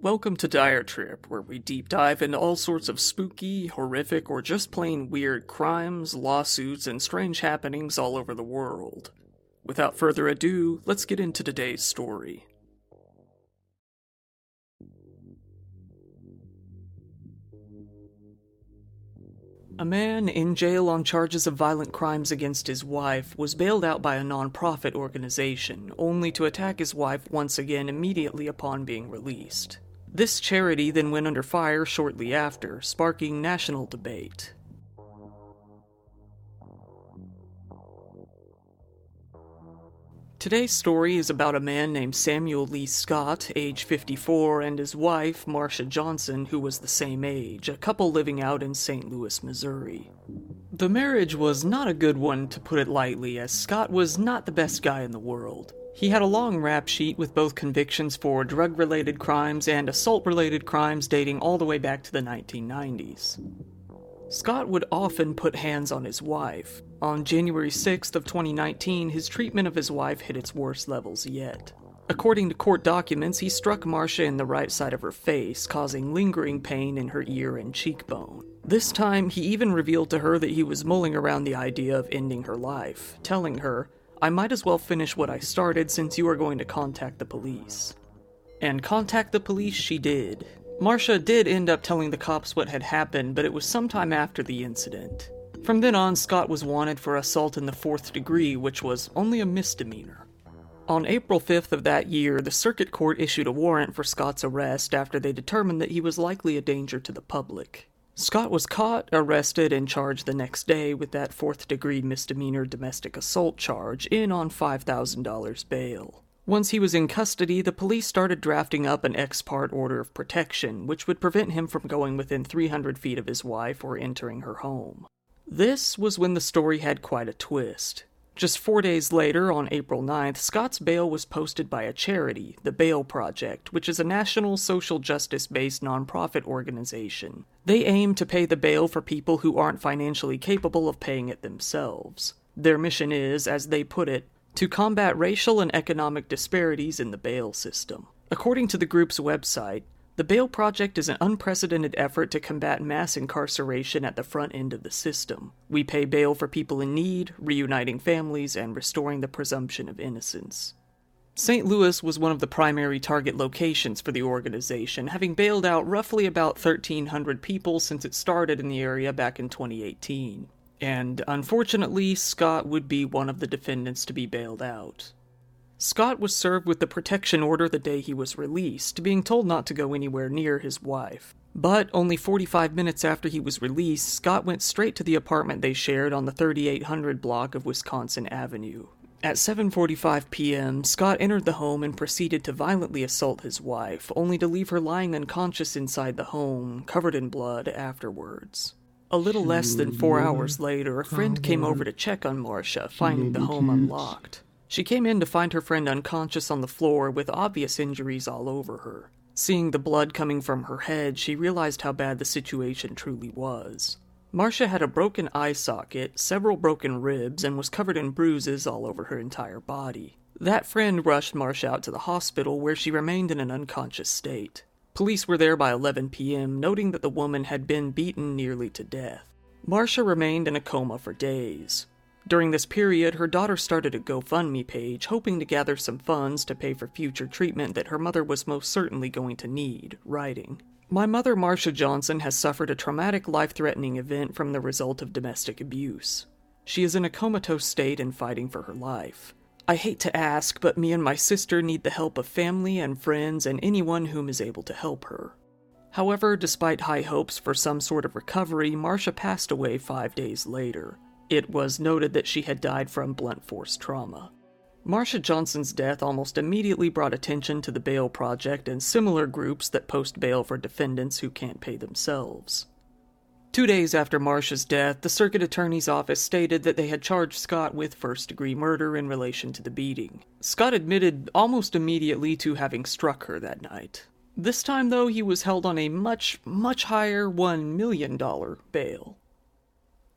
Welcome to Dire Trip, where we deep dive into all sorts of spooky, horrific, or just plain weird crimes, lawsuits, and strange happenings all over the world. Without further ado, let's get into today's story. A man in jail on charges of violent crimes against his wife was bailed out by a non-profit organization, only to attack his wife once again immediately upon being released. This charity then went under fire shortly after, sparking national debate. Today's story is about a man named Samuel Lee Scott, age 54, and his wife, Marcia Johnson, who was the same age, a couple living out in St. Louis, Missouri. The marriage was not a good one, to put it lightly, as Scott was not the best guy in the world. He had a long rap sheet with both convictions for drug related crimes and assault related crimes dating all the way back to the 1990s. Scott would often put hands on his wife. On January 6th of 2019, his treatment of his wife hit its worst levels yet. According to court documents, he struck Marcia in the right side of her face, causing lingering pain in her ear and cheekbone. This time, he even revealed to her that he was mulling around the idea of ending her life, telling her, I might as well finish what I started since you are going to contact the police. And contact the police she did. Marcia did end up telling the cops what had happened, but it was sometime after the incident. From then on, Scott was wanted for assault in the fourth degree, which was only a misdemeanor. On April 5th of that year, the circuit court issued a warrant for Scott's arrest after they determined that he was likely a danger to the public. Scott was caught, arrested, and charged the next day with that fourth degree misdemeanor domestic assault charge in on $5,000 bail. Once he was in custody, the police started drafting up an ex parte order of protection, which would prevent him from going within 300 feet of his wife or entering her home. This was when the story had quite a twist. Just four days later, on April 9th, Scott's bail was posted by a charity, the Bail Project, which is a national social justice based nonprofit organization. They aim to pay the bail for people who aren't financially capable of paying it themselves. Their mission is, as they put it, to combat racial and economic disparities in the bail system. According to the group's website, the Bail Project is an unprecedented effort to combat mass incarceration at the front end of the system. We pay bail for people in need, reuniting families, and restoring the presumption of innocence. St. Louis was one of the primary target locations for the organization, having bailed out roughly about 1,300 people since it started in the area back in 2018 and unfortunately, Scott would be one of the defendants to be bailed out. Scott was served with the protection order the day he was released, being told not to go anywhere near his wife. But only 45 minutes after he was released, Scott went straight to the apartment they shared on the 3800 block of Wisconsin Avenue. At 7:45 p.m., Scott entered the home and proceeded to violently assault his wife, only to leave her lying unconscious inside the home, covered in blood afterwards. A little less than four hours later, a friend came over to check on Marcia, finding the home unlocked. She came in to find her friend unconscious on the floor with obvious injuries all over her. Seeing the blood coming from her head, she realized how bad the situation truly was. Marcia had a broken eye socket, several broken ribs, and was covered in bruises all over her entire body. That friend rushed Marcia out to the hospital where she remained in an unconscious state. Police were there by 11 p.m., noting that the woman had been beaten nearly to death. Marcia remained in a coma for days. During this period, her daughter started a GoFundMe page, hoping to gather some funds to pay for future treatment that her mother was most certainly going to need, writing. My mother, Marcia Johnson, has suffered a traumatic, life threatening event from the result of domestic abuse. She is in a comatose state and fighting for her life. I hate to ask, but me and my sister need the help of family and friends and anyone whom is able to help her. However, despite high hopes for some sort of recovery, Marcia passed away five days later. It was noted that she had died from blunt force trauma. Marcia Johnson's death almost immediately brought attention to the Bail Project and similar groups that post bail for defendants who can't pay themselves. Two days after Marcia's death, the circuit attorney's office stated that they had charged Scott with first degree murder in relation to the beating. Scott admitted almost immediately to having struck her that night. This time, though, he was held on a much, much higher $1 million bail.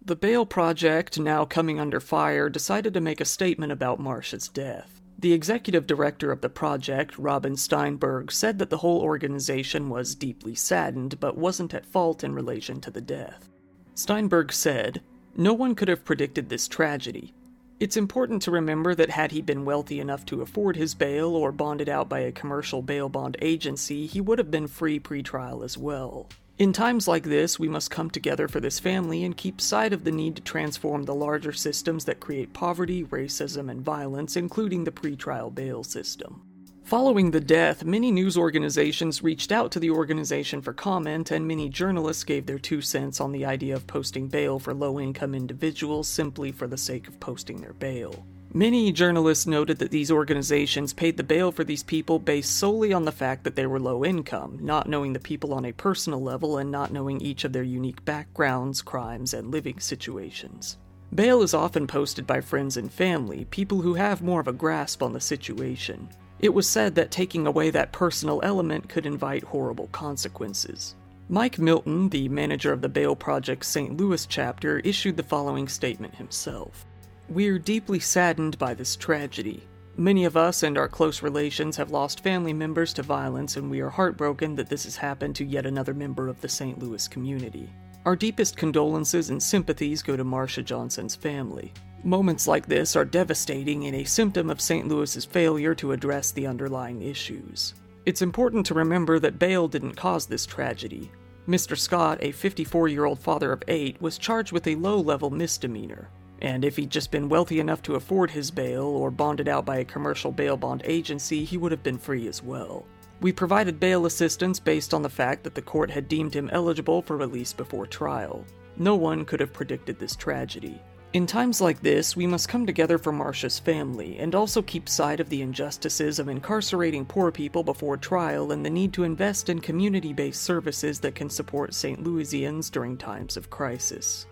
The Bail Project, now coming under fire, decided to make a statement about Marcia's death. The executive director of the project, Robin Steinberg, said that the whole organization was deeply saddened but wasn't at fault in relation to the death. Steinberg said, No one could have predicted this tragedy. It's important to remember that had he been wealthy enough to afford his bail or bonded out by a commercial bail bond agency, he would have been free pretrial as well. In times like this, we must come together for this family and keep sight of the need to transform the larger systems that create poverty, racism, and violence, including the pretrial bail system. Following the death, many news organizations reached out to the organization for comment, and many journalists gave their two cents on the idea of posting bail for low income individuals simply for the sake of posting their bail. Many journalists noted that these organizations paid the bail for these people based solely on the fact that they were low income, not knowing the people on a personal level and not knowing each of their unique backgrounds, crimes, and living situations. Bail is often posted by friends and family, people who have more of a grasp on the situation. It was said that taking away that personal element could invite horrible consequences. Mike Milton, the manager of the Bail Project St. Louis chapter, issued the following statement himself. We're deeply saddened by this tragedy. Many of us and our close relations have lost family members to violence, and we are heartbroken that this has happened to yet another member of the St. Louis community. Our deepest condolences and sympathies go to Marcia Johnson's family. Moments like this are devastating and a symptom of St. Louis's failure to address the underlying issues. It's important to remember that bail didn't cause this tragedy. Mr. Scott, a 54 year old father of eight, was charged with a low level misdemeanor and if he'd just been wealthy enough to afford his bail or bonded out by a commercial bail bond agency, he would have been free as well. We provided bail assistance based on the fact that the court had deemed him eligible for release before trial. No one could have predicted this tragedy. In times like this, we must come together for Marcia's family and also keep sight of the injustices of incarcerating poor people before trial and the need to invest in community based services that can support St. Louisians during times of crisis.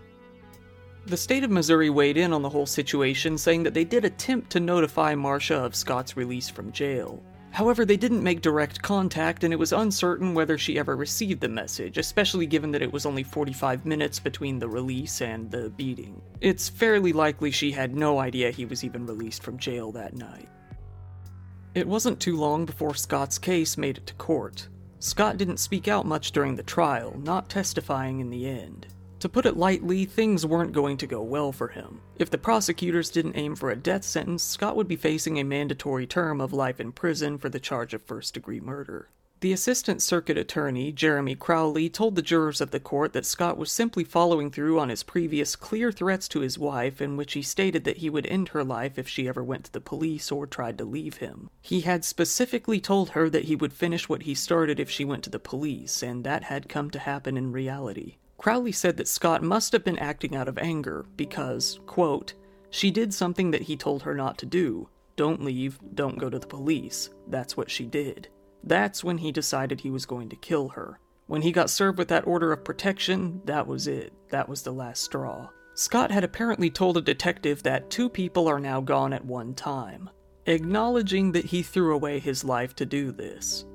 The state of Missouri weighed in on the whole situation, saying that they did attempt to notify Marcia of Scott's release from jail. However, they didn't make direct contact, and it was uncertain whether she ever received the message, especially given that it was only 45 minutes between the release and the beating. It's fairly likely she had no idea he was even released from jail that night. It wasn't too long before Scott's case made it to court. Scott didn't speak out much during the trial, not testifying in the end. To put it lightly, things weren't going to go well for him. If the prosecutors didn't aim for a death sentence, Scott would be facing a mandatory term of life in prison for the charge of first degree murder. The assistant circuit attorney, Jeremy Crowley, told the jurors of the court that Scott was simply following through on his previous clear threats to his wife, in which he stated that he would end her life if she ever went to the police or tried to leave him. He had specifically told her that he would finish what he started if she went to the police, and that had come to happen in reality. Crowley said that Scott must have been acting out of anger because, quote, she did something that he told her not to do. Don't leave, don't go to the police. That's what she did. That's when he decided he was going to kill her. When he got served with that order of protection, that was it. That was the last straw. Scott had apparently told a detective that two people are now gone at one time, acknowledging that he threw away his life to do this.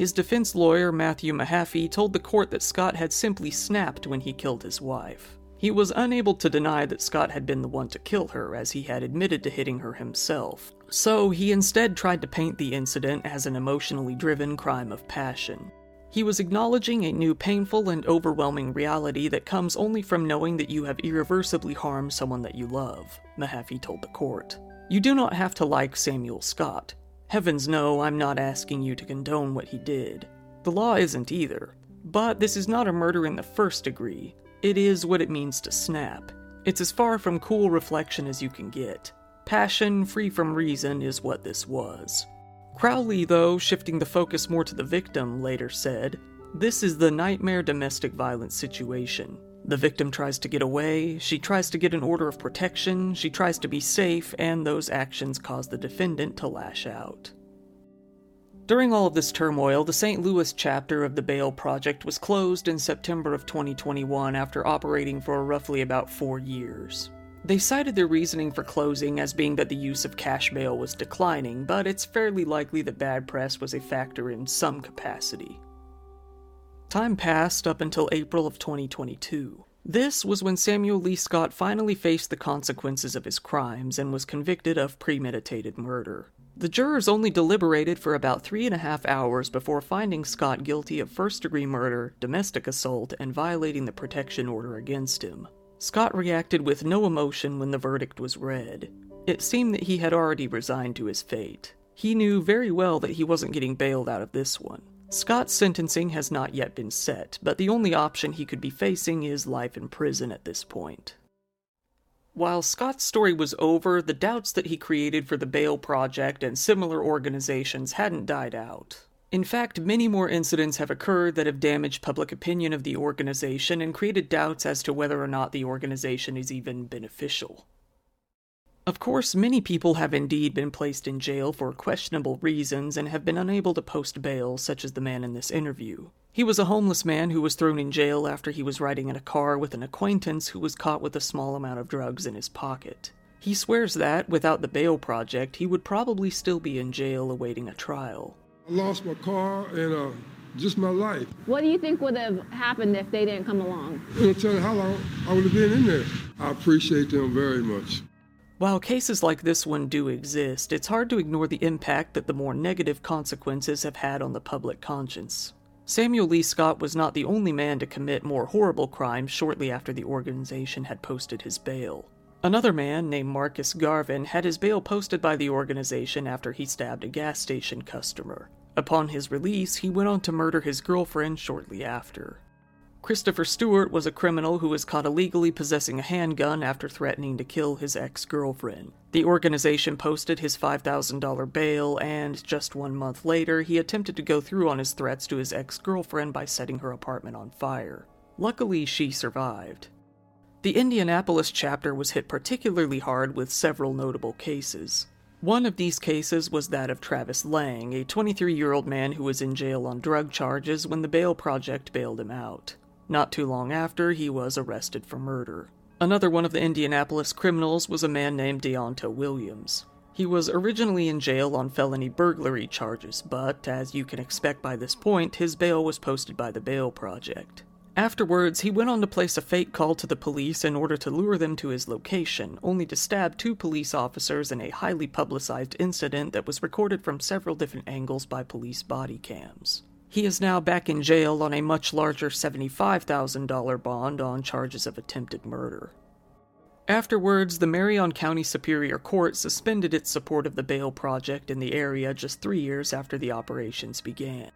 His defense lawyer, Matthew Mahaffey, told the court that Scott had simply snapped when he killed his wife. He was unable to deny that Scott had been the one to kill her, as he had admitted to hitting her himself. So he instead tried to paint the incident as an emotionally driven crime of passion. He was acknowledging a new painful and overwhelming reality that comes only from knowing that you have irreversibly harmed someone that you love, Mahaffey told the court. You do not have to like Samuel Scott. Heavens no, I'm not asking you to condone what he did. The law isn't either. But this is not a murder in the first degree. It is what it means to snap. It's as far from cool reflection as you can get. Passion, free from reason, is what this was. Crowley, though, shifting the focus more to the victim, later said, This is the nightmare domestic violence situation. The victim tries to get away, she tries to get an order of protection, she tries to be safe, and those actions cause the defendant to lash out. During all of this turmoil, the St. Louis chapter of the Bail Project was closed in September of 2021 after operating for roughly about four years. They cited their reasoning for closing as being that the use of cash bail was declining, but it's fairly likely that bad press was a factor in some capacity. Time passed up until April of 2022. This was when Samuel Lee Scott finally faced the consequences of his crimes and was convicted of premeditated murder. The jurors only deliberated for about three and a half hours before finding Scott guilty of first degree murder, domestic assault, and violating the protection order against him. Scott reacted with no emotion when the verdict was read. It seemed that he had already resigned to his fate. He knew very well that he wasn't getting bailed out of this one. Scott's sentencing has not yet been set, but the only option he could be facing is life in prison at this point. While Scott's story was over, the doubts that he created for the Bail Project and similar organizations hadn't died out. In fact, many more incidents have occurred that have damaged public opinion of the organization and created doubts as to whether or not the organization is even beneficial. Of course, many people have indeed been placed in jail for questionable reasons and have been unable to post bail, such as the man in this interview. He was a homeless man who was thrown in jail after he was riding in a car with an acquaintance who was caught with a small amount of drugs in his pocket. He swears that, without the bail project, he would probably still be in jail awaiting a trial. I lost my car and uh, just my life. What do you think would have happened if they didn't come along? I'll tell you how long I would have been in there. I appreciate them very much. While cases like this one do exist, it's hard to ignore the impact that the more negative consequences have had on the public conscience. Samuel Lee Scott was not the only man to commit more horrible crimes shortly after the organization had posted his bail. Another man named Marcus Garvin had his bail posted by the organization after he stabbed a gas station customer. Upon his release, he went on to murder his girlfriend shortly after. Christopher Stewart was a criminal who was caught illegally possessing a handgun after threatening to kill his ex girlfriend. The organization posted his $5,000 bail, and just one month later, he attempted to go through on his threats to his ex girlfriend by setting her apartment on fire. Luckily, she survived. The Indianapolis chapter was hit particularly hard with several notable cases. One of these cases was that of Travis Lang, a 23 year old man who was in jail on drug charges when the Bail Project bailed him out. Not too long after, he was arrested for murder. Another one of the Indianapolis criminals was a man named Deonta Williams. He was originally in jail on felony burglary charges, but, as you can expect by this point, his bail was posted by the Bail Project. Afterwards, he went on to place a fake call to the police in order to lure them to his location, only to stab two police officers in a highly publicized incident that was recorded from several different angles by police body cams. He is now back in jail on a much larger $75,000 bond on charges of attempted murder. Afterwards, the Marion County Superior Court suspended its support of the bail project in the area just three years after the operations began.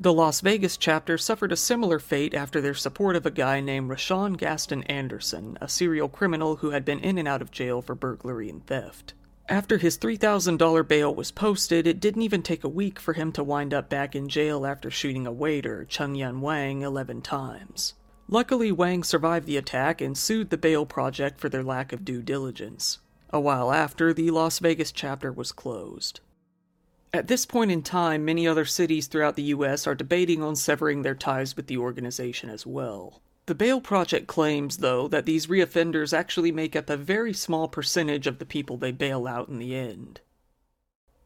The Las Vegas chapter suffered a similar fate after their support of a guy named Rashawn Gaston Anderson, a serial criminal who had been in and out of jail for burglary and theft. After his $3,000 bail was posted, it didn't even take a week for him to wind up back in jail after shooting a waiter, Chung Yun Wang, 11 times. Luckily, Wang survived the attack and sued the bail project for their lack of due diligence. A while after, the Las Vegas chapter was closed. At this point in time, many other cities throughout the US are debating on severing their ties with the organization as well. The Bail Project claims, though, that these reoffenders actually make up a very small percentage of the people they bail out in the end.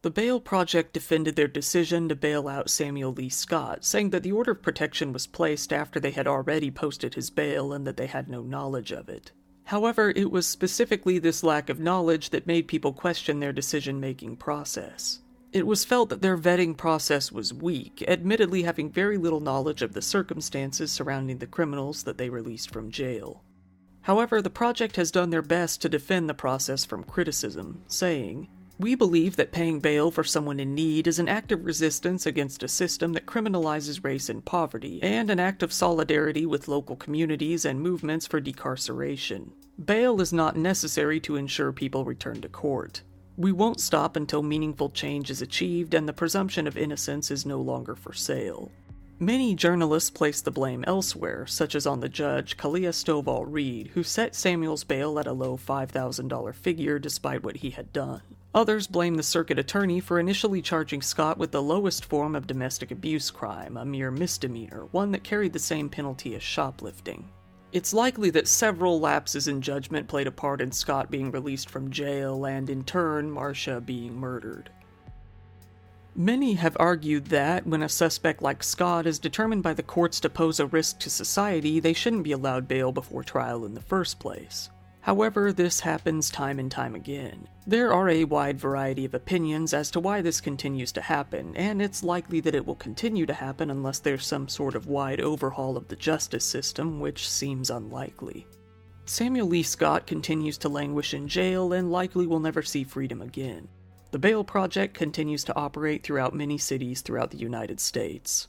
The Bail Project defended their decision to bail out Samuel Lee Scott, saying that the order of protection was placed after they had already posted his bail and that they had no knowledge of it. However, it was specifically this lack of knowledge that made people question their decision making process. It was felt that their vetting process was weak, admittedly having very little knowledge of the circumstances surrounding the criminals that they released from jail. However, the project has done their best to defend the process from criticism, saying, We believe that paying bail for someone in need is an act of resistance against a system that criminalizes race and poverty, and an act of solidarity with local communities and movements for decarceration. Bail is not necessary to ensure people return to court. We won't stop until meaningful change is achieved and the presumption of innocence is no longer for sale. Many journalists place the blame elsewhere, such as on the judge, Kalia Stovall Reed, who set Samuel's bail at a low $5,000 figure despite what he had done. Others blame the circuit attorney for initially charging Scott with the lowest form of domestic abuse crime, a mere misdemeanor, one that carried the same penalty as shoplifting. It's likely that several lapses in judgment played a part in Scott being released from jail and, in turn, Marcia being murdered. Many have argued that, when a suspect like Scott is determined by the courts to pose a risk to society, they shouldn't be allowed bail before trial in the first place. However, this happens time and time again. There are a wide variety of opinions as to why this continues to happen, and it's likely that it will continue to happen unless there's some sort of wide overhaul of the justice system, which seems unlikely. Samuel Lee Scott continues to languish in jail and likely will never see freedom again. The Bail Project continues to operate throughout many cities throughout the United States.